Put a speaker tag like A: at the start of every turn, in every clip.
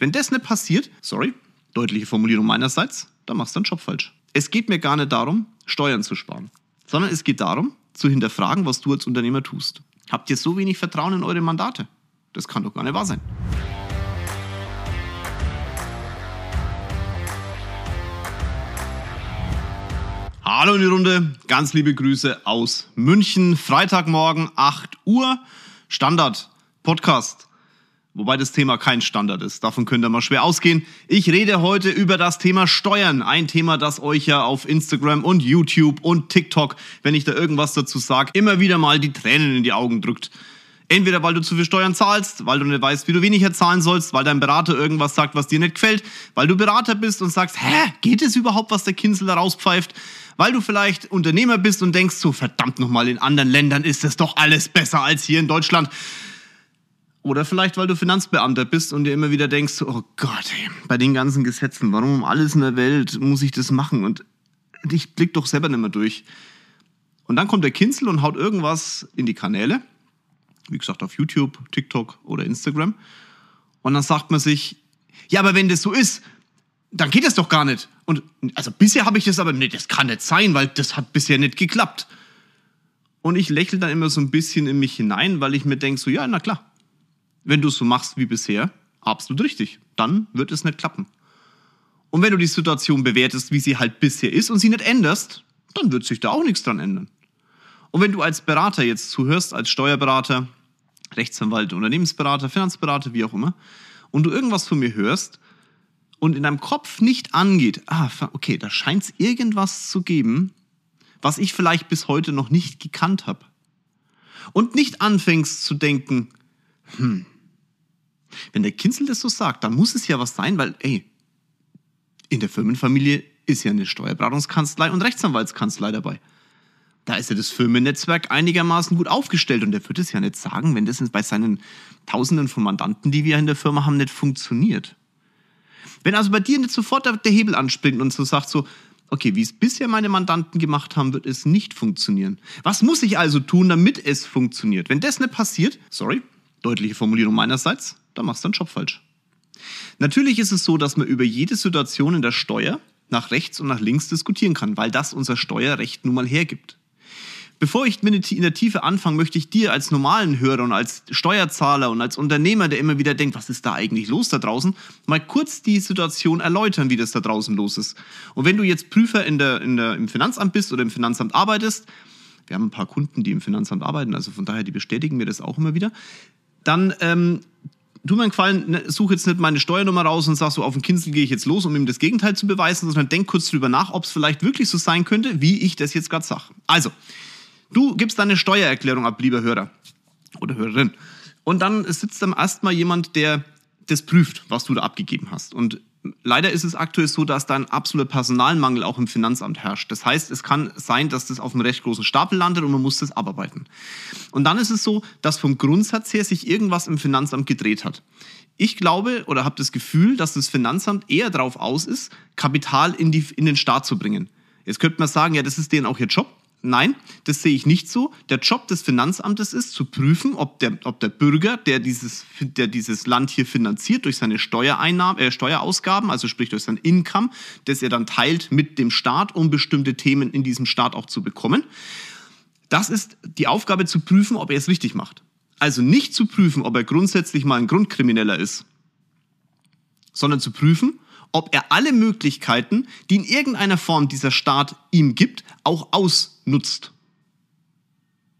A: Wenn das nicht passiert, sorry, deutliche Formulierung meinerseits, dann machst du deinen Job falsch. Es geht mir gar nicht darum, Steuern zu sparen, sondern es geht darum, zu hinterfragen, was du als Unternehmer tust. Habt ihr so wenig Vertrauen in eure Mandate? Das kann doch gar nicht wahr sein. Hallo in die Runde, ganz liebe Grüße aus München. Freitagmorgen 8 Uhr, Standard Podcast. Wobei das Thema kein Standard ist. Davon könnt ihr mal schwer ausgehen. Ich rede heute über das Thema Steuern. Ein Thema, das euch ja auf Instagram und YouTube und TikTok, wenn ich da irgendwas dazu sage, immer wieder mal die Tränen in die Augen drückt. Entweder weil du zu viel Steuern zahlst, weil du nicht weißt, wie du weniger zahlen sollst, weil dein Berater irgendwas sagt, was dir nicht gefällt, weil du Berater bist und sagst, hä, geht es überhaupt, was der Kinsel da rauspfeift? Weil du vielleicht Unternehmer bist und denkst so, verdammt nochmal, in anderen Ländern ist es doch alles besser als hier in Deutschland. Oder vielleicht, weil du Finanzbeamter bist und dir immer wieder denkst, oh Gott, ey, bei den ganzen Gesetzen, warum um alles in der Welt muss ich das machen? Und ich blick doch selber nicht mehr durch. Und dann kommt der Kinzel und haut irgendwas in die Kanäle. Wie gesagt, auf YouTube, TikTok oder Instagram. Und dann sagt man sich, ja, aber wenn das so ist, dann geht das doch gar nicht. Und also bisher habe ich das aber, nee, das kann nicht sein, weil das hat bisher nicht geklappt. Und ich lächle dann immer so ein bisschen in mich hinein, weil ich mir denke, so, ja, na klar, wenn du es so machst wie bisher, absolut richtig. Dann wird es nicht klappen. Und wenn du die Situation bewertest, wie sie halt bisher ist und sie nicht änderst, dann wird sich da auch nichts dran ändern. Und wenn du als Berater jetzt zuhörst, als Steuerberater, Rechtsanwalt, Unternehmensberater, Finanzberater, wie auch immer, und du irgendwas von mir hörst und in deinem Kopf nicht angeht, ah, okay, da scheint es irgendwas zu geben, was ich vielleicht bis heute noch nicht gekannt habe. Und nicht anfängst zu denken, hm, wenn der Kinzel das so sagt, dann muss es ja was sein, weil, ey, in der Firmenfamilie ist ja eine Steuerberatungskanzlei und Rechtsanwaltskanzlei dabei. Da ist ja das Firmennetzwerk einigermaßen gut aufgestellt und der wird es ja nicht sagen, wenn das bei seinen Tausenden von Mandanten, die wir in der Firma haben, nicht funktioniert. Wenn also bei dir nicht sofort der Hebel anspringt und so sagt so, okay, wie es bisher meine Mandanten gemacht haben, wird es nicht funktionieren. Was muss ich also tun, damit es funktioniert? Wenn das nicht passiert, sorry, deutliche Formulierung meinerseits, dann machst du deinen Job falsch. Natürlich ist es so, dass man über jede Situation in der Steuer nach rechts und nach links diskutieren kann, weil das unser Steuerrecht nun mal hergibt. Bevor ich in der Tiefe anfange, möchte ich dir als normalen Hörer und als Steuerzahler und als Unternehmer, der immer wieder denkt, was ist da eigentlich los da draußen, mal kurz die Situation erläutern, wie das da draußen los ist. Und wenn du jetzt Prüfer in der, in der, im Finanzamt bist oder im Finanzamt arbeitest, wir haben ein paar Kunden, die im Finanzamt arbeiten, also von daher, die bestätigen mir das auch immer wieder, dann ähm, tu mir einen Gefallen, ne, such jetzt nicht meine Steuernummer raus und sag so, auf den Kinsel gehe ich jetzt los, um ihm das Gegenteil zu beweisen, sondern denk kurz drüber nach, ob es vielleicht wirklich so sein könnte, wie ich das jetzt gerade sage. Also, du gibst deine Steuererklärung ab, lieber Hörer oder Hörerin. Und dann sitzt dann erstmal jemand, der das prüft, was du da abgegeben hast. Und Leider ist es aktuell so, dass da ein absoluter Personalmangel auch im Finanzamt herrscht. Das heißt, es kann sein, dass das auf einem recht großen Stapel landet und man muss das abarbeiten. Und dann ist es so, dass vom Grundsatz her sich irgendwas im Finanzamt gedreht hat. Ich glaube oder habe das Gefühl, dass das Finanzamt eher darauf aus ist, Kapital in, die, in den Staat zu bringen. Jetzt könnte man sagen, ja, das ist denen auch ihr Job. Nein, das sehe ich nicht so. Der Job des Finanzamtes ist zu prüfen, ob der, ob der Bürger, der dieses, der dieses Land hier finanziert durch seine Steuereinnahmen, äh, Steuerausgaben, also sprich durch sein Income, das er dann teilt mit dem Staat, um bestimmte Themen in diesem Staat auch zu bekommen. Das ist die Aufgabe zu prüfen, ob er es richtig macht. Also nicht zu prüfen, ob er grundsätzlich mal ein Grundkrimineller ist, sondern zu prüfen, ob er alle Möglichkeiten, die in irgendeiner Form dieser Staat ihm gibt, auch ausnutzt.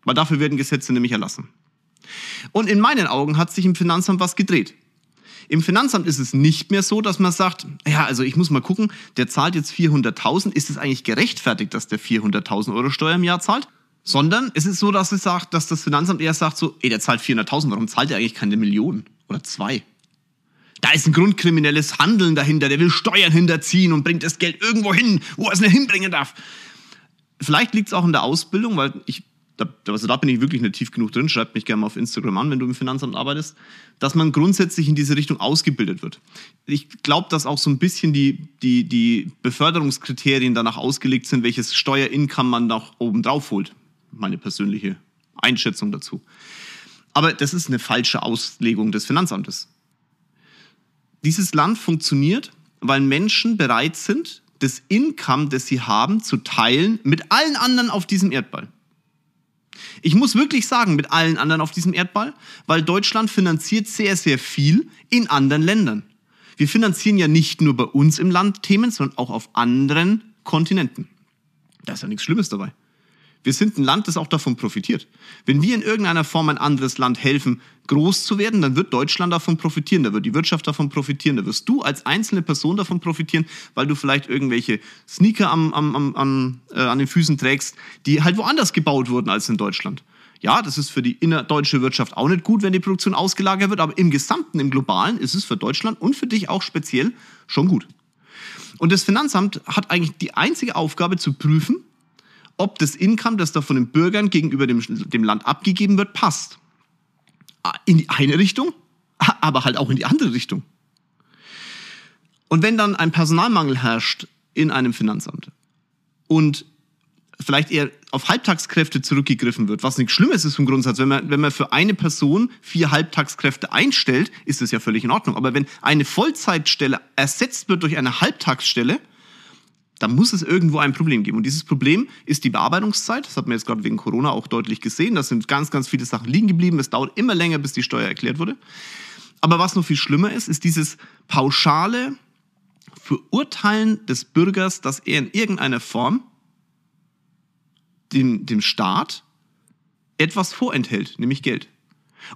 A: Weil dafür werden Gesetze nämlich erlassen. Und in meinen Augen hat sich im Finanzamt was gedreht. Im Finanzamt ist es nicht mehr so, dass man sagt, ja, also ich muss mal gucken, der zahlt jetzt 400.000, ist es eigentlich gerechtfertigt, dass der 400.000 Euro Steuer im Jahr zahlt? Sondern es ist so, dass es sagt, dass das Finanzamt eher sagt so, ey, der zahlt 400.000, warum zahlt er eigentlich keine Million oder zwei? Da ist ein grundkriminelles Handeln dahinter, der will Steuern hinterziehen und bringt das Geld irgendwo hin, wo er es nicht hinbringen darf. Vielleicht liegt es auch in der Ausbildung, weil ich, da, also da bin ich wirklich nicht tief genug drin, schreibt mich gerne mal auf Instagram an, wenn du im Finanzamt arbeitest, dass man grundsätzlich in diese Richtung ausgebildet wird. Ich glaube, dass auch so ein bisschen die, die, die Beförderungskriterien danach ausgelegt sind, welches Steuerincome man noch oben drauf holt. Meine persönliche Einschätzung dazu. Aber das ist eine falsche Auslegung des Finanzamtes Dieses Land funktioniert, weil Menschen bereit sind, das Income, das sie haben, zu teilen mit allen anderen auf diesem Erdball. Ich muss wirklich sagen, mit allen anderen auf diesem Erdball, weil Deutschland finanziert sehr, sehr viel in anderen Ländern. Wir finanzieren ja nicht nur bei uns im Land Themen, sondern auch auf anderen Kontinenten. Da ist ja nichts Schlimmes dabei. Wir sind ein Land, das auch davon profitiert. Wenn wir in irgendeiner Form ein anderes Land helfen, groß zu werden, dann wird Deutschland davon profitieren, da wird die Wirtschaft davon profitieren, da wirst du als einzelne Person davon profitieren, weil du vielleicht irgendwelche Sneaker am, am, am, äh, an den Füßen trägst, die halt woanders gebaut wurden als in Deutschland. Ja, das ist für die innerdeutsche Wirtschaft auch nicht gut, wenn die Produktion ausgelagert wird, aber im Gesamten, im Globalen ist es für Deutschland und für dich auch speziell schon gut. Und das Finanzamt hat eigentlich die einzige Aufgabe zu prüfen, ob das Income, das da von den Bürgern gegenüber dem, dem Land abgegeben wird, passt. Ah, in die eine Richtung, aber halt auch in die andere Richtung. Und wenn dann ein Personalmangel herrscht in einem Finanzamt und vielleicht eher auf Halbtagskräfte zurückgegriffen wird, was nichts Schlimmes ist im Grundsatz. Wenn man, wenn man für eine Person vier Halbtagskräfte einstellt, ist das ja völlig in Ordnung. Aber wenn eine Vollzeitstelle ersetzt wird durch eine Halbtagsstelle, da muss es irgendwo ein Problem geben. Und dieses Problem ist die Bearbeitungszeit. Das hat man jetzt gerade wegen Corona auch deutlich gesehen. Da sind ganz, ganz viele Sachen liegen geblieben. Es dauert immer länger, bis die Steuer erklärt wurde. Aber was noch viel schlimmer ist, ist dieses pauschale Verurteilen des Bürgers, dass er in irgendeiner Form dem, dem Staat etwas vorenthält, nämlich Geld.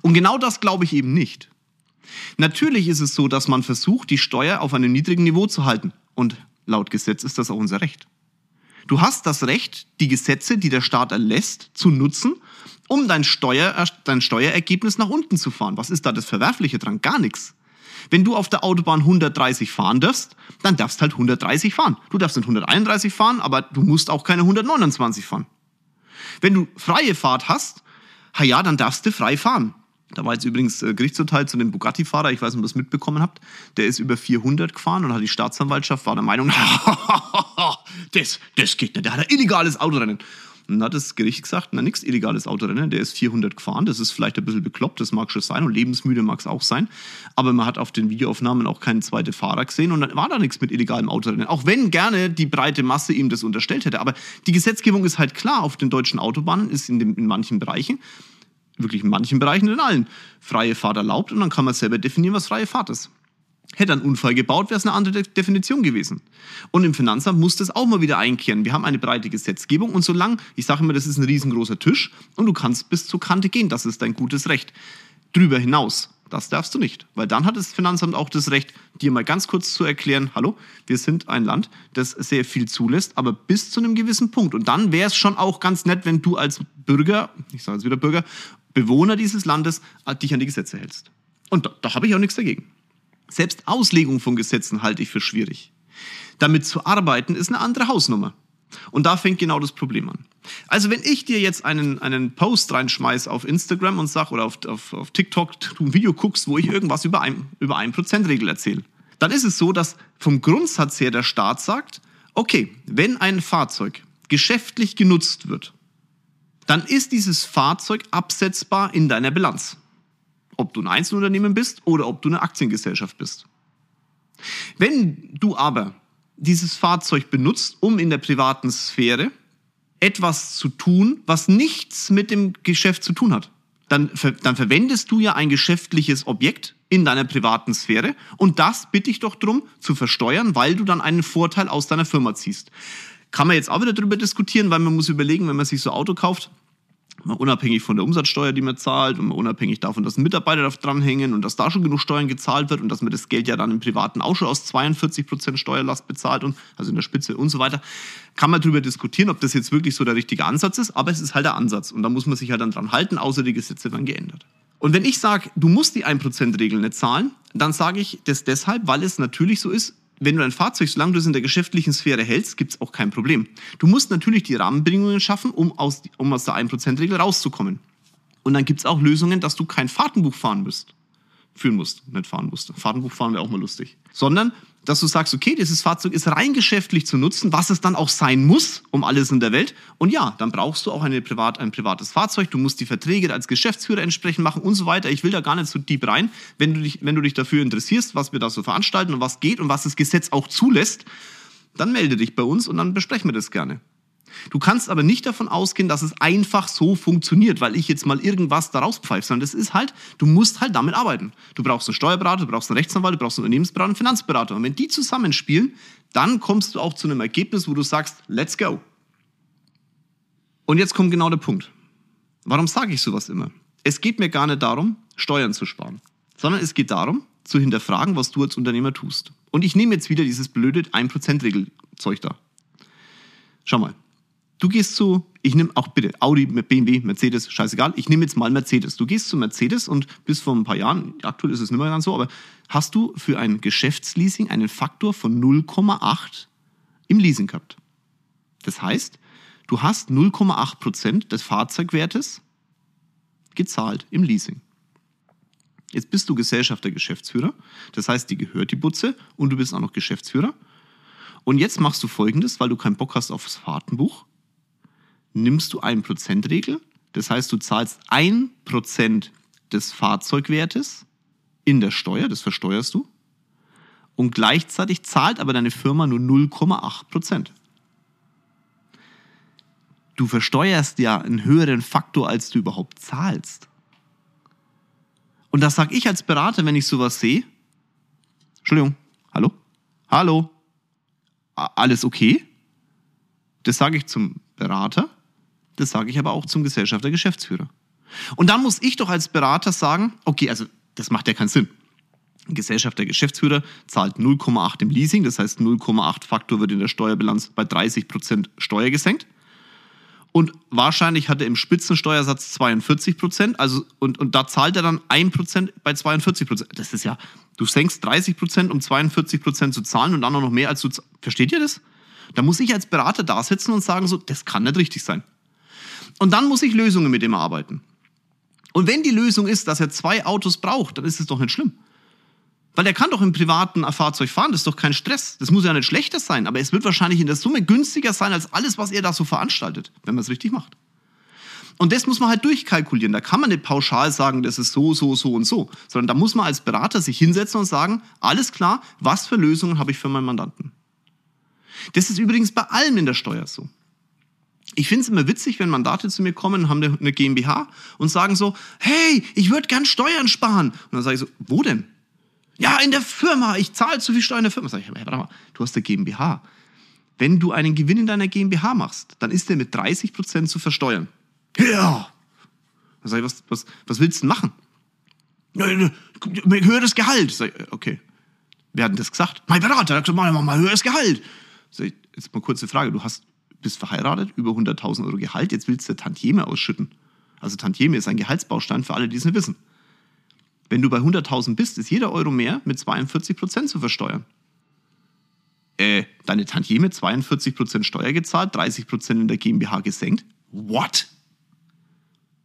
A: Und genau das glaube ich eben nicht. Natürlich ist es so, dass man versucht, die Steuer auf einem niedrigen Niveau zu halten. Und Laut Gesetz ist das auch unser Recht. Du hast das Recht, die Gesetze, die der Staat erlässt, zu nutzen, um dein, Steuer, dein Steuerergebnis nach unten zu fahren. Was ist da das Verwerfliche dran? Gar nichts. Wenn du auf der Autobahn 130 fahren darfst, dann darfst halt 130 fahren. Du darfst nicht 131 fahren, aber du musst auch keine 129 fahren. Wenn du freie Fahrt hast, ja, dann darfst du frei fahren. Da war jetzt übrigens äh, Gerichtsurteil zu dem Bugatti-Fahrer, ich weiß nicht, ob ihr das mitbekommen habt. Der ist über 400 gefahren und hat die Staatsanwaltschaft war der Meinung, das, das geht nicht, der hat ein illegales Autorennen. Und dann hat das Gericht gesagt, na nix illegales Autorennen, der ist 400 gefahren, das ist vielleicht ein bisschen bekloppt, das mag schon sein und lebensmüde mag es auch sein, aber man hat auf den Videoaufnahmen auch keinen zweiten Fahrer gesehen und dann war da nichts mit illegalem Autorennen, auch wenn gerne die breite Masse ihm das unterstellt hätte. Aber die Gesetzgebung ist halt klar, auf den deutschen Autobahnen ist in, dem, in manchen Bereichen wirklich in manchen Bereichen in allen, freie Fahrt erlaubt und dann kann man selber definieren, was freie Fahrt ist. Hätte ein Unfall gebaut, wäre es eine andere Definition gewesen. Und im Finanzamt muss das auch mal wieder einkehren. Wir haben eine breite Gesetzgebung und solange, ich sage immer, das ist ein riesengroßer Tisch und du kannst bis zur Kante gehen, das ist dein gutes Recht. Drüber hinaus, das darfst du nicht, weil dann hat das Finanzamt auch das Recht, dir mal ganz kurz zu erklären, hallo, wir sind ein Land, das sehr viel zulässt, aber bis zu einem gewissen Punkt. Und dann wäre es schon auch ganz nett, wenn du als Bürger, ich sage jetzt wieder Bürger, Bewohner dieses Landes äh, dich an die Gesetze hältst. Und da, da habe ich auch nichts dagegen. Selbst Auslegung von Gesetzen halte ich für schwierig. Damit zu arbeiten ist eine andere Hausnummer. Und da fängt genau das Problem an. Also wenn ich dir jetzt einen, einen Post reinschmeiß auf Instagram und sag oder auf, auf, auf TikTok, du ein Video guckst, wo ich irgendwas über ein, über ein Prozentregel erzähle, dann ist es so, dass vom Grundsatz her der Staat sagt, okay, wenn ein Fahrzeug geschäftlich genutzt wird, dann ist dieses Fahrzeug absetzbar in deiner Bilanz. Ob du ein Einzelunternehmen bist oder ob du eine Aktiengesellschaft bist. Wenn du aber dieses Fahrzeug benutzt, um in der privaten Sphäre etwas zu tun, was nichts mit dem Geschäft zu tun hat, dann, dann verwendest du ja ein geschäftliches Objekt in deiner privaten Sphäre und das bitte ich doch drum zu versteuern, weil du dann einen Vorteil aus deiner Firma ziehst. Kann man jetzt auch wieder darüber diskutieren, weil man muss überlegen, wenn man sich so ein Auto kauft, mal unabhängig von der Umsatzsteuer, die man zahlt und mal unabhängig davon, dass Mitarbeiter dranhängen und dass da schon genug Steuern gezahlt wird und dass man das Geld ja dann im privaten auch schon aus 42 Prozent Steuerlast bezahlt und also in der Spitze und so weiter, kann man darüber diskutieren, ob das jetzt wirklich so der richtige Ansatz ist, aber es ist halt der Ansatz und da muss man sich halt dann dran halten, außer die Gesetze werden geändert. Und wenn ich sage, du musst die 1%-Regel nicht zahlen, dann sage ich das deshalb, weil es natürlich so ist, wenn du ein Fahrzeug, solange du es in der geschäftlichen Sphäre hältst, gibt es auch kein Problem. Du musst natürlich die Rahmenbedingungen schaffen, um aus, um aus der 1%-Regel rauszukommen. Und dann gibt es auch Lösungen, dass du kein Fahrtenbuch fahren musst. Führen musst, nicht fahren musst. Fahrtenbuch fahren wäre auch mal lustig. Sondern dass du sagst, okay, dieses Fahrzeug ist rein geschäftlich zu nutzen, was es dann auch sein muss, um alles in der Welt. Und ja, dann brauchst du auch eine Privat, ein privates Fahrzeug, du musst die Verträge als Geschäftsführer entsprechend machen und so weiter. Ich will da gar nicht so deep rein. Wenn du dich, wenn du dich dafür interessierst, was wir da so veranstalten und was geht und was das Gesetz auch zulässt, dann melde dich bei uns und dann besprechen wir das gerne. Du kannst aber nicht davon ausgehen, dass es einfach so funktioniert, weil ich jetzt mal irgendwas daraus pfeife, sondern das ist halt, du musst halt damit arbeiten. Du brauchst einen Steuerberater, du brauchst einen Rechtsanwalt, du brauchst einen Unternehmensberater, einen Finanzberater. Und wenn die zusammenspielen, dann kommst du auch zu einem Ergebnis, wo du sagst, let's go. Und jetzt kommt genau der Punkt. Warum sage ich sowas immer? Es geht mir gar nicht darum, Steuern zu sparen, sondern es geht darum, zu hinterfragen, was du als Unternehmer tust. Und ich nehme jetzt wieder dieses blöde 1%-Regelzeug da. Schau mal, Du gehst zu, ich nehme auch bitte Audi, BMW, Mercedes, scheißegal, ich nehme jetzt mal Mercedes. Du gehst zu Mercedes und bis vor ein paar Jahren, aktuell ist es nicht mehr ganz so, aber hast du für ein Geschäftsleasing einen Faktor von 0,8 im Leasing gehabt. Das heißt, du hast 0,8 Prozent des Fahrzeugwertes gezahlt im Leasing. Jetzt bist du Gesellschafter, Geschäftsführer. Das heißt, dir gehört die Butze und du bist auch noch Geschäftsführer. Und jetzt machst du folgendes, weil du keinen Bock hast aufs Fahrtenbuch nimmst du 1%-Regel. Das heißt, du zahlst 1% des Fahrzeugwertes in der Steuer, das versteuerst du. Und gleichzeitig zahlt aber deine Firma nur 0,8%. Du versteuerst ja einen höheren Faktor, als du überhaupt zahlst. Und das sage ich als Berater, wenn ich sowas sehe. Entschuldigung, hallo? Hallo? Alles okay? Das sage ich zum Berater. Das sage ich aber auch zum Gesellschafter Geschäftsführer. Und dann muss ich doch als Berater sagen, okay, also das macht ja keinen Sinn. Ein Gesellschafter Geschäftsführer zahlt 0,8 im Leasing, das heißt 0,8 Faktor wird in der Steuerbilanz bei 30 Prozent Steuer gesenkt. Und wahrscheinlich hat er im Spitzensteuersatz 42 Prozent, also und, und da zahlt er dann 1 Prozent bei 42 Prozent. Das ist ja, du senkst 30 Prozent, um 42 Prozent zu zahlen und dann auch noch mehr als du. Versteht ihr das? Da muss ich als Berater da sitzen und sagen so, das kann nicht richtig sein. Und dann muss ich Lösungen mit ihm erarbeiten. Und wenn die Lösung ist, dass er zwei Autos braucht, dann ist es doch nicht schlimm. Weil er kann doch im privaten Fahrzeug fahren, das ist doch kein Stress. Das muss ja nicht schlechter sein, aber es wird wahrscheinlich in der Summe günstiger sein als alles, was er da so veranstaltet, wenn man es richtig macht. Und das muss man halt durchkalkulieren. Da kann man nicht pauschal sagen, das ist so, so, so und so, sondern da muss man als Berater sich hinsetzen und sagen, alles klar, was für Lösungen habe ich für meinen Mandanten? Das ist übrigens bei allem in der Steuer so. Ich finde es immer witzig, wenn Mandate zu mir kommen, haben eine GmbH und sagen so, hey, ich würde gern Steuern sparen. Und dann sage ich so, wo denn? Ja, in der Firma, ich zahle zu viel Steuern in der Firma. Sag ich, warte mal, du hast eine GmbH. Wenn du einen Gewinn in deiner GmbH machst, dann ist der mit 30 Prozent zu versteuern. Ja. Dann sage ich, was, was, was willst du denn machen? Höheres Gehalt. Sag ich, okay. Wer hat denn das gesagt? Mein Berater, gesagt, mach mal höheres Gehalt. Sag ich, jetzt mal kurze Frage, du hast bist verheiratet, über 100.000 Euro Gehalt, jetzt willst du Tantieme ausschütten. Also Tantieme ist ein Gehaltsbaustein für alle, die es nicht wissen. Wenn du bei 100.000 bist, ist jeder Euro mehr mit 42 Prozent zu versteuern. Äh, deine Tantieme 42 Prozent Steuer gezahlt, 30 Prozent in der GmbH gesenkt. What?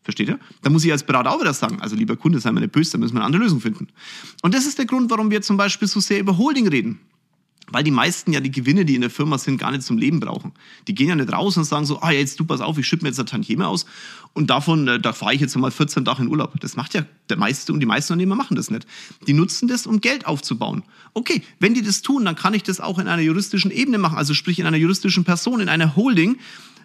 A: Versteht ihr? Da muss ich als Berater auch wieder sagen, also lieber Kunde, sei mir nicht böse, da müssen wir eine andere Lösung finden. Und das ist der Grund, warum wir zum Beispiel so sehr über Holding reden. Weil die meisten ja die Gewinne, die in der Firma sind, gar nicht zum Leben brauchen. Die gehen ja nicht raus und sagen so, ah, jetzt du pass auf, ich schütte mir jetzt eine Tantieme aus und davon, äh, da fahre ich jetzt mal 14 Tage in Urlaub. Das macht ja der meiste und die meisten Unternehmer machen das nicht. Die nutzen das, um Geld aufzubauen. Okay, wenn die das tun, dann kann ich das auch in einer juristischen Ebene machen, also sprich in einer juristischen Person, in einer Holding,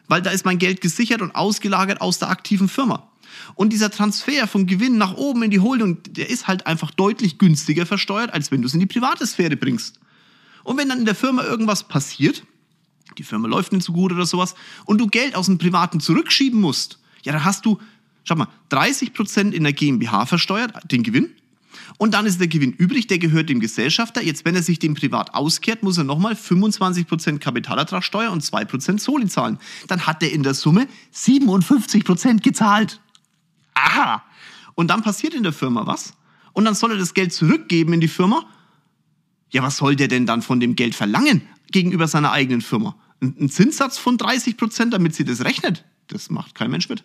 A: weil da ist mein Geld gesichert und ausgelagert aus der aktiven Firma. Und dieser Transfer von Gewinn nach oben in die Holding, der ist halt einfach deutlich günstiger versteuert, als wenn du es in die private Sphäre bringst. Und wenn dann in der Firma irgendwas passiert, die Firma läuft nicht so gut oder sowas, und du Geld aus dem Privaten zurückschieben musst, ja, dann hast du, schau mal, 30 Prozent in der GmbH versteuert, den Gewinn. Und dann ist der Gewinn übrig, der gehört dem Gesellschafter. Jetzt, wenn er sich dem privat auskehrt, muss er nochmal 25 Prozent Kapitalertragssteuer und 2% Soli zahlen. Dann hat er in der Summe 57 Prozent gezahlt. Aha! Und dann passiert in der Firma was. Und dann soll er das Geld zurückgeben in die Firma ja, was soll der denn dann von dem Geld verlangen gegenüber seiner eigenen Firma? Ein Zinssatz von 30 Prozent, damit sie das rechnet? Das macht kein Mensch mit.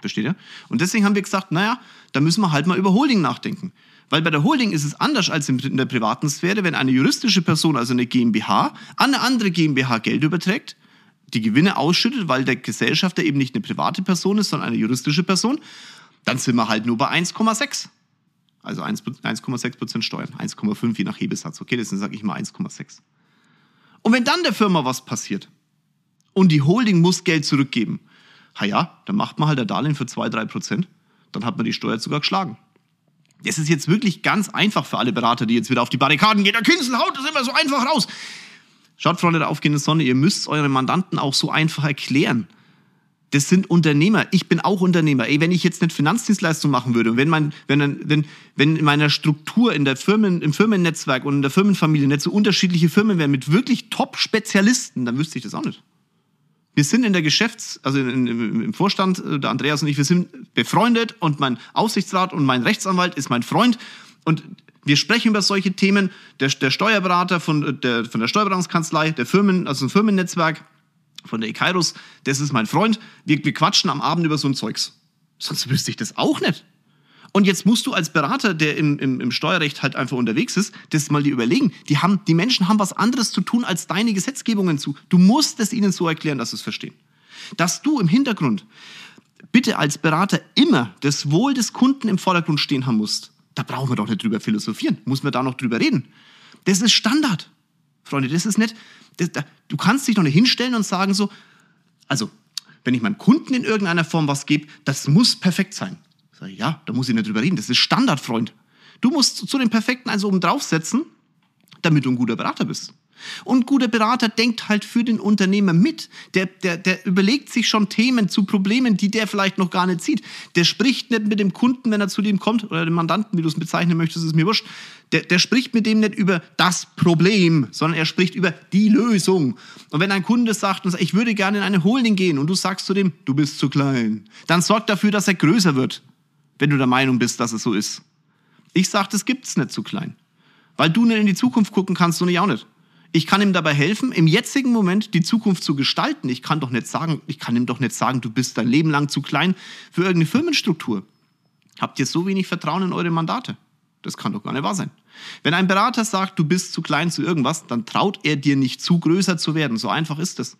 A: Versteht ihr? Und deswegen haben wir gesagt, naja, da müssen wir halt mal über Holding nachdenken. Weil bei der Holding ist es anders als in der privaten Sphäre, wenn eine juristische Person, also eine GmbH, an eine andere GmbH Geld überträgt, die Gewinne ausschüttet, weil der Gesellschafter eben nicht eine private Person ist, sondern eine juristische Person, dann sind wir halt nur bei 1,6. Also 1,6 Prozent Steuern, 1,5 je nach Hebesatz. Okay, deswegen sage ich mal 1,6. Und wenn dann der Firma was passiert und die Holding muss Geld zurückgeben, ha ja, dann macht man halt ein Darlehen für 2, 3 Prozent, dann hat man die Steuer sogar geschlagen. Das ist jetzt wirklich ganz einfach für alle Berater, die jetzt wieder auf die Barrikaden gehen. Der Kinsel haut das immer so einfach raus. Schaut, Freunde der aufgehenden Sonne, ihr müsst euren Mandanten auch so einfach erklären. Das sind Unternehmer. Ich bin auch Unternehmer. Ey, wenn ich jetzt nicht Finanzdienstleistung machen würde und wenn, mein, wenn, wenn, wenn in meiner Struktur, in der Firmen, im Firmennetzwerk und in der Firmenfamilie nicht so unterschiedliche Firmen wären mit wirklich Top-Spezialisten, dann wüsste ich das auch nicht. Wir sind in der Geschäfts-, also in, im, im Vorstand, äh, der Andreas und ich, wir sind befreundet und mein Aufsichtsrat und mein Rechtsanwalt ist mein Freund und wir sprechen über solche Themen. Der, der Steuerberater von äh, der, von der Steuerberatungskanzlei, der Firmen, also ein Firmennetzwerk von der Ekairus, das ist mein Freund. Wir, wir quatschen am Abend über so ein Zeugs. Sonst wüsste ich das auch nicht. Und jetzt musst du als Berater, der im, im, im Steuerrecht halt einfach unterwegs ist, das mal dir überlegen. Die, haben, die Menschen haben was anderes zu tun, als deine Gesetzgebungen zu. Du musst es ihnen so erklären, dass sie es verstehen. Dass du im Hintergrund bitte als Berater immer das Wohl des Kunden im Vordergrund stehen haben musst. Da brauchen wir doch nicht drüber philosophieren. Muss man da noch drüber reden? Das ist Standard. Freunde, das ist nicht, das, da, du kannst dich doch nicht hinstellen und sagen so, also, wenn ich meinem Kunden in irgendeiner Form was gebe, das muss perfekt sein. Sag ich, ja, da muss ich nicht drüber reden. Das ist Standard, Freund. Du musst zu den Perfekten eins oben draufsetzen, damit du ein guter Berater bist. Und guter Berater denkt halt für den Unternehmer mit. Der, der, der überlegt sich schon Themen zu Problemen, die der vielleicht noch gar nicht sieht. Der spricht nicht mit dem Kunden, wenn er zu dem kommt, oder dem Mandanten, wie du es bezeichnen möchtest, ist mir wurscht. Der, der spricht mit dem nicht über das Problem, sondern er spricht über die Lösung. Und wenn ein Kunde sagt, ich würde gerne in eine Holding gehen und du sagst zu dem, du bist zu klein, dann sorg dafür, dass er größer wird wenn du der Meinung bist, dass es so ist. Ich sage, das gibt es nicht zu klein. Weil du nicht in die Zukunft gucken kannst und ich auch nicht. Ich kann ihm dabei helfen, im jetzigen Moment die Zukunft zu gestalten. Ich kann doch nicht sagen, ich kann ihm doch nicht sagen, du bist dein Leben lang zu klein für irgendeine Firmenstruktur. Habt ihr so wenig Vertrauen in eure Mandate? Das kann doch gar nicht wahr sein. Wenn ein Berater sagt, du bist zu klein zu irgendwas, dann traut er dir nicht zu, größer zu werden. So einfach ist es.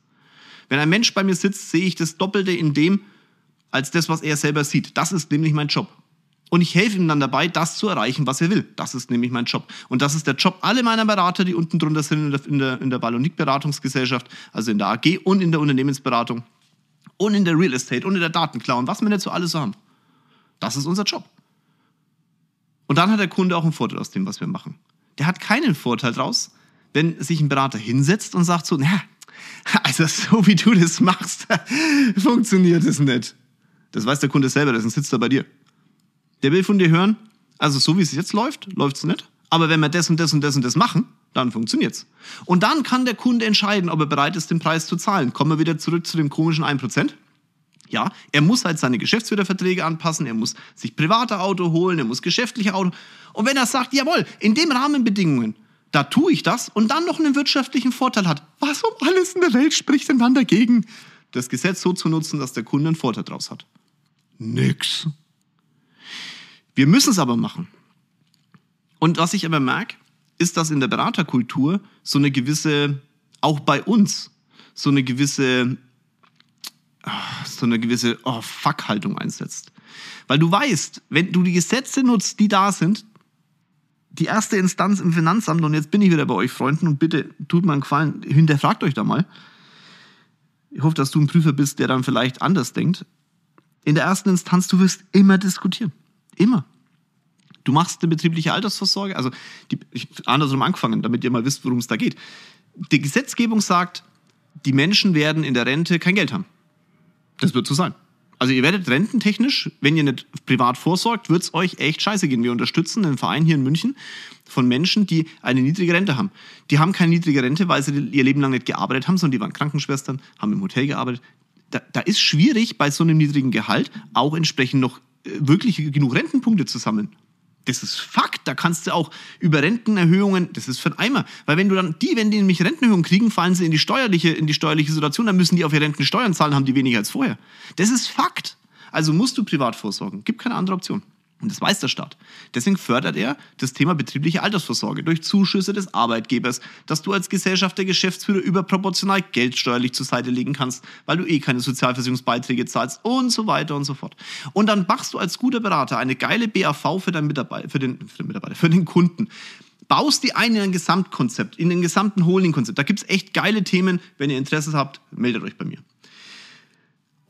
A: Wenn ein Mensch bei mir sitzt, sehe ich das Doppelte in dem, als das, was er selber sieht. Das ist nämlich mein Job. Und ich helfe ihm dann dabei, das zu erreichen, was er will. Das ist nämlich mein Job. Und das ist der Job aller meiner Berater, die unten drunter sind in der, in der, Ballonik-Beratungsgesellschaft, also in der AG und in der Unternehmensberatung und in der Real Estate und in der Datenklau und was wir so alles haben. Das ist unser Job. Und dann hat der Kunde auch einen Vorteil aus dem, was wir machen. Der hat keinen Vorteil draus, wenn sich ein Berater hinsetzt und sagt so, naja, also so wie du das machst, funktioniert es nicht. Das weiß der Kunde selber, deswegen sitzt er bei dir. Der will von dir hören, also so wie es jetzt läuft, läuft es nicht. Aber wenn wir das und das und das und das machen, dann funktioniert's. Und dann kann der Kunde entscheiden, ob er bereit ist, den Preis zu zahlen. Kommen wir wieder zurück zu dem komischen 1%. Ja, er muss halt seine Geschäftsführerverträge anpassen, er muss sich private Auto holen, er muss geschäftliche Auto. Und wenn er sagt, jawohl, in den Rahmenbedingungen, da tue ich das und dann noch einen wirtschaftlichen Vorteil hat, was um alles in der Welt spricht denn dann dagegen, das Gesetz so zu nutzen, dass der Kunde einen Vorteil draus hat? Nix. Wir müssen es aber machen. Und was ich aber merke, ist, dass in der Beraterkultur so eine gewisse, auch bei uns, so eine gewisse, so eine gewisse oh, Fuck-Haltung einsetzt. Weil du weißt, wenn du die Gesetze nutzt, die da sind, die erste Instanz im Finanzamt, und jetzt bin ich wieder bei euch, Freunden, und bitte tut mir einen Gefallen, hinterfragt euch da mal. Ich hoffe, dass du ein Prüfer bist, der dann vielleicht anders denkt in der ersten Instanz, du wirst immer diskutieren. Immer. Du machst eine betriebliche Altersvorsorge, also die, ich, andersrum angefangen, damit ihr mal wisst, worum es da geht. Die Gesetzgebung sagt, die Menschen werden in der Rente kein Geld haben. Das wird so sein. Also ihr werdet rententechnisch, wenn ihr nicht privat vorsorgt, wird es euch echt scheiße gehen. Wir unterstützen einen Verein hier in München von Menschen, die eine niedrige Rente haben. Die haben keine niedrige Rente, weil sie ihr Leben lang nicht gearbeitet haben, sondern die waren Krankenschwestern, haben im Hotel gearbeitet da, da ist schwierig, bei so einem niedrigen Gehalt auch entsprechend noch wirklich genug Rentenpunkte zu sammeln. Das ist Fakt. Da kannst du auch über Rentenerhöhungen, das ist für ein Eimer. Weil wenn du dann, die, wenn die nämlich Rentenerhöhungen kriegen, fallen sie in die steuerliche, in die steuerliche Situation, dann müssen die auf ihre Renten Steuern zahlen, haben die weniger als vorher. Das ist Fakt. Also musst du privat vorsorgen. Gibt keine andere Option. Und das weiß der Staat. Deswegen fördert er das Thema betriebliche Altersvorsorge durch Zuschüsse des Arbeitgebers, dass du als Gesellschaft der Geschäftsführer überproportional Geld steuerlich zur Seite legen kannst, weil du eh keine Sozialversicherungsbeiträge zahlst und so weiter und so fort. Und dann machst du als guter Berater eine geile BAV für deinen Mitarbeiter, für den, für den Mitarbeiter, für den Kunden. Baust die ein in ein Gesamtkonzept, in den gesamten Holding-Konzept. Da gibt's echt geile Themen. Wenn ihr Interesse habt, meldet euch bei mir.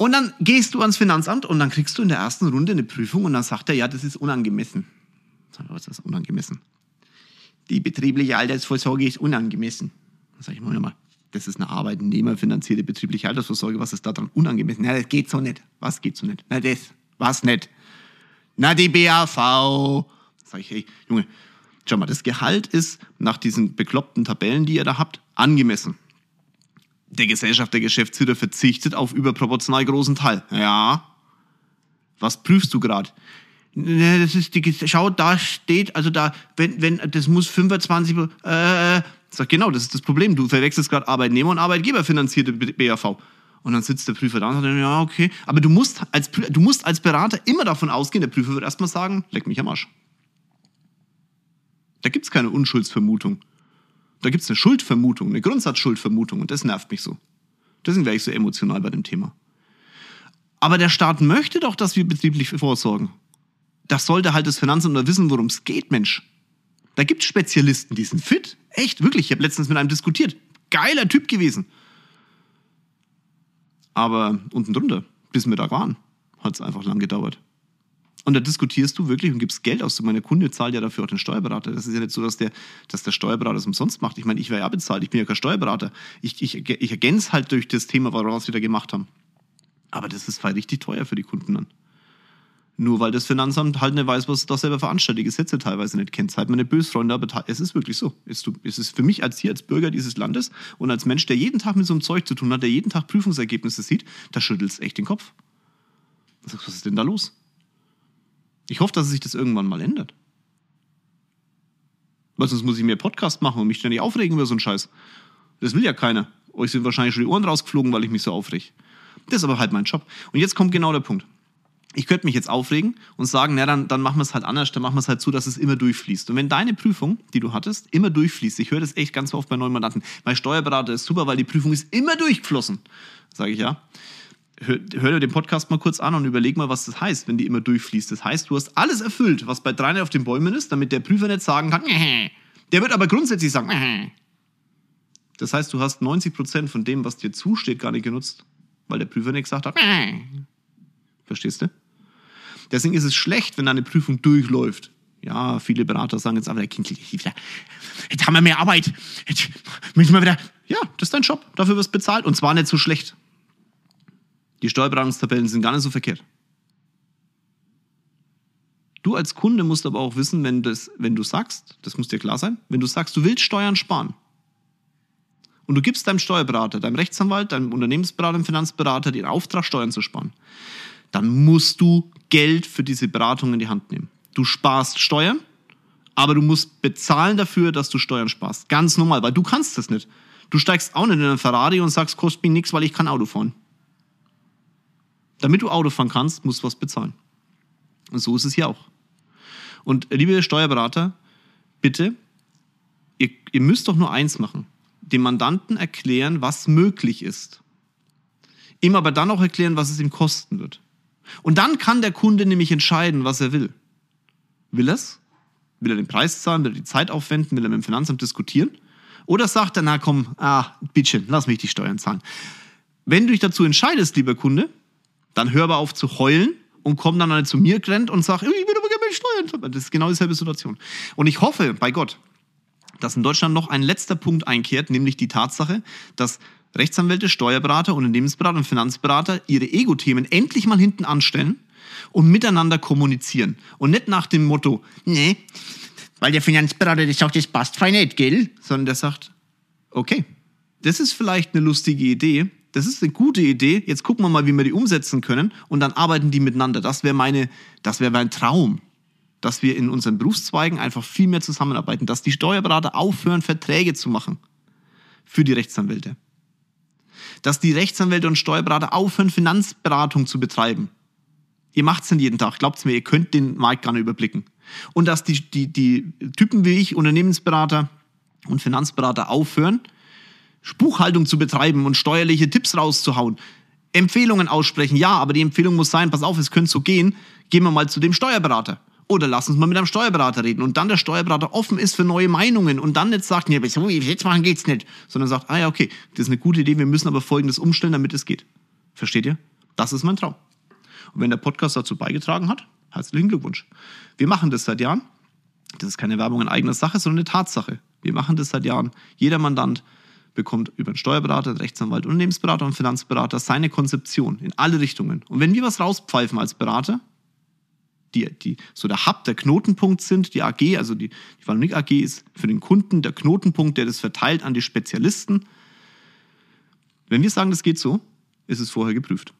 A: Und dann gehst du ans Finanzamt und dann kriegst du in der ersten Runde eine Prüfung und dann sagt er, ja, das ist unangemessen. Was ist das unangemessen? Die betriebliche Altersvorsorge ist unangemessen. Dann sage ich mal, mal, das ist eine arbeitnehmerfinanzierte betriebliche Altersvorsorge. Was ist da dran unangemessen? Na, das geht so nicht. Was geht so nicht? Na, das. Was nicht? Na, die BAV. Sag ich, hey, Junge, schau mal, das Gehalt ist nach diesen bekloppten Tabellen, die ihr da habt, angemessen der Gesellschaft, der Geschäftsführer verzichtet auf überproportional großen Teil. Ja. Was prüfst du gerade? Das ist die, schau, da steht, also da, wenn, wenn, das muss 25, äh, sag genau, das ist das Problem. Du verwechselst gerade Arbeitnehmer und Arbeitgeber finanzierte BAV. Und dann sitzt der Prüfer da und sagt, ja, okay. Aber du musst als, du musst als Berater immer davon ausgehen, der Prüfer wird erstmal sagen, leck mich am Arsch. Da gibt's keine Unschuldsvermutung. Da gibt es eine Schuldvermutung, eine Grundsatzschuldvermutung und das nervt mich so. Deswegen wäre ich so emotional bei dem Thema. Aber der Staat möchte doch, dass wir betrieblich vorsorgen. Das sollte halt das Finanzamt wissen, worum es geht, Mensch. Da gibt es Spezialisten, die sind fit. Echt, wirklich. Ich habe letztens mit einem diskutiert. Geiler Typ gewesen. Aber unten drunter, bis wir da waren, hat es einfach lang gedauert. Und da diskutierst du wirklich und gibst Geld aus. Meine Kunde zahlt ja dafür auch den Steuerberater. Das ist ja nicht so, dass der, dass der Steuerberater es umsonst macht. Ich meine, ich wäre ja bezahlt, ich bin ja kein Steuerberater. Ich, ich, ich ergänze halt durch das Thema, was wir da gemacht haben. Aber das ist halt richtig teuer für die Kunden dann. Nur weil das Finanzamt halt nicht weiß, was das selber veranstaltet, die Gesetze teilweise nicht kennt. Seid meine Bösfreunde, aber es ist wirklich so. Es ist für mich als hier, als Bürger dieses Landes und als Mensch, der jeden Tag mit so einem Zeug zu tun hat, der jeden Tag Prüfungsergebnisse sieht, da schüttelt es echt den Kopf. Was ist denn da los? Ich hoffe, dass sich das irgendwann mal ändert. Weil sonst muss ich mehr Podcast machen und mich ständig aufregen über so einen Scheiß. Das will ja keiner. Euch sind wahrscheinlich schon die Ohren rausgeflogen, weil ich mich so aufreg. Das ist aber halt mein Job. Und jetzt kommt genau der Punkt. Ich könnte mich jetzt aufregen und sagen, na dann, dann machen wir es halt anders, dann machen wir es halt so, dass es immer durchfließt. Und wenn deine Prüfung, die du hattest, immer durchfließt, ich höre das echt ganz oft bei neuen Mandanten, mein Steuerberater ist super, weil die Prüfung ist immer durchgeflossen. Sage ich ja hör, hör dir den Podcast mal kurz an und überleg mal, was das heißt, wenn die immer durchfließt. Das heißt, du hast alles erfüllt, was bei drei auf den Bäumen ist, damit der Prüfer nicht sagen kann, der wird aber grundsätzlich sagen, das heißt, du hast 90 Prozent von dem, was dir zusteht, gar nicht genutzt, weil der Prüfer nicht gesagt hat, verstehst du? Deswegen ist es schlecht, wenn deine Prüfung durchläuft. Ja, viele Berater sagen jetzt aber, der Kind, jetzt haben wir mehr Arbeit. Jetzt müssen wir wieder. Ja, das ist dein Job. Dafür wirst du bezahlt. Und zwar nicht so schlecht. Die Steuerberatungstabellen sind gar nicht so verkehrt. Du als Kunde musst aber auch wissen, wenn, das, wenn du sagst, das muss dir klar sein, wenn du sagst, du willst Steuern sparen und du gibst deinem Steuerberater, deinem Rechtsanwalt, deinem Unternehmensberater, deinem Finanzberater den Auftrag, Steuern zu sparen, dann musst du Geld für diese Beratung in die Hand nehmen. Du sparst Steuern, aber du musst bezahlen dafür, dass du Steuern sparst. Ganz normal, weil du kannst das nicht. Du steigst auch nicht in einen Ferrari und sagst, kostet mir nichts, weil ich kann Auto fahren. Damit du Auto fahren kannst, musst du was bezahlen. Und so ist es hier auch. Und liebe Steuerberater, bitte, ihr, ihr müsst doch nur eins machen. Dem Mandanten erklären, was möglich ist. Ihm aber dann auch erklären, was es ihm kosten wird. Und dann kann der Kunde nämlich entscheiden, was er will. Will er es? Will er den Preis zahlen? Will er die Zeit aufwenden? Will er mit dem Finanzamt diskutieren? Oder sagt er, na komm, ah, bitte, lass mich die Steuern zahlen. Wenn du dich dazu entscheidest, lieber Kunde, dann hör aber auf zu heulen und komm dann halt zu mir gerannt und sag, ich will aber gerne meine Steuern. Das ist genau dieselbe Situation. Und ich hoffe, bei Gott, dass in Deutschland noch ein letzter Punkt einkehrt, nämlich die Tatsache, dass Rechtsanwälte, Steuerberater, Unternehmensberater und Finanzberater ihre Ego-Themen endlich mal hinten anstellen und miteinander kommunizieren. Und nicht nach dem Motto, nee, weil der Finanzberater das sagt, das passt fein nicht, gell? Sondern der sagt, okay, das ist vielleicht eine lustige Idee, das ist eine gute Idee, jetzt gucken wir mal, wie wir die umsetzen können und dann arbeiten die miteinander. Das wäre meine, das wäre mein Traum, dass wir in unseren Berufszweigen einfach viel mehr zusammenarbeiten, dass die Steuerberater aufhören, Verträge zu machen für die Rechtsanwälte. Dass die Rechtsanwälte und Steuerberater aufhören, Finanzberatung zu betreiben. Ihr macht es nicht jeden Tag. Glaubt mir, ihr könnt den Markt gar nicht überblicken. Und dass die, die, die Typen wie ich, Unternehmensberater und Finanzberater aufhören, Buchhaltung zu betreiben und steuerliche Tipps rauszuhauen, Empfehlungen aussprechen, ja, aber die Empfehlung muss sein, pass auf, es könnte so gehen, gehen wir mal zu dem Steuerberater. Oder lass uns mal mit einem Steuerberater reden. Und dann der Steuerberater offen ist für neue Meinungen und dann nicht sagt, nee, jetzt machen geht's nicht. Sondern sagt, ah ja, okay, das ist eine gute Idee, wir müssen aber folgendes umstellen, damit es geht. Versteht ihr? Das ist mein Traum. Und wenn der Podcast dazu beigetragen hat, herzlichen Glückwunsch. Wir machen das seit Jahren. Das ist keine Werbung in eigener Sache, sondern eine Tatsache. Wir machen das seit Jahren. Jeder Mandant bekommt über einen Steuerberater, einen Rechtsanwalt, Unternehmensberater und Finanzberater seine Konzeption in alle Richtungen. Und wenn wir was rauspfeifen als Berater, die, die so der Hub, der Knotenpunkt sind, die AG, also die, die Valunik AG ist für den Kunden der Knotenpunkt, der das verteilt an die Spezialisten. Wenn wir sagen, das geht so, ist es vorher geprüft.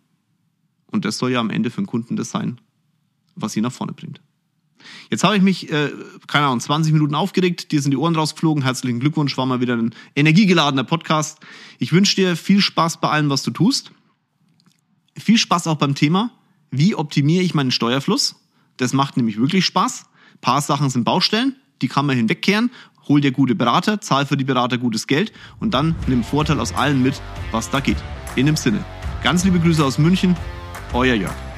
A: Und das soll ja am Ende für den Kunden das sein, was ihn nach vorne bringt. Jetzt habe ich mich, äh, keine Ahnung, 20 Minuten aufgeregt, dir sind die Ohren rausgeflogen. Herzlichen Glückwunsch, war mal wieder ein energiegeladener Podcast. Ich wünsche dir viel Spaß bei allem, was du tust. Viel Spaß auch beim Thema, wie optimiere ich meinen Steuerfluss? Das macht nämlich wirklich Spaß. Ein paar Sachen sind Baustellen, die kann man hinwegkehren. Hol dir gute Berater, zahl für die Berater gutes Geld und dann nimm Vorteil aus allen mit, was da geht. In dem Sinne, ganz liebe Grüße aus München, euer Jörg.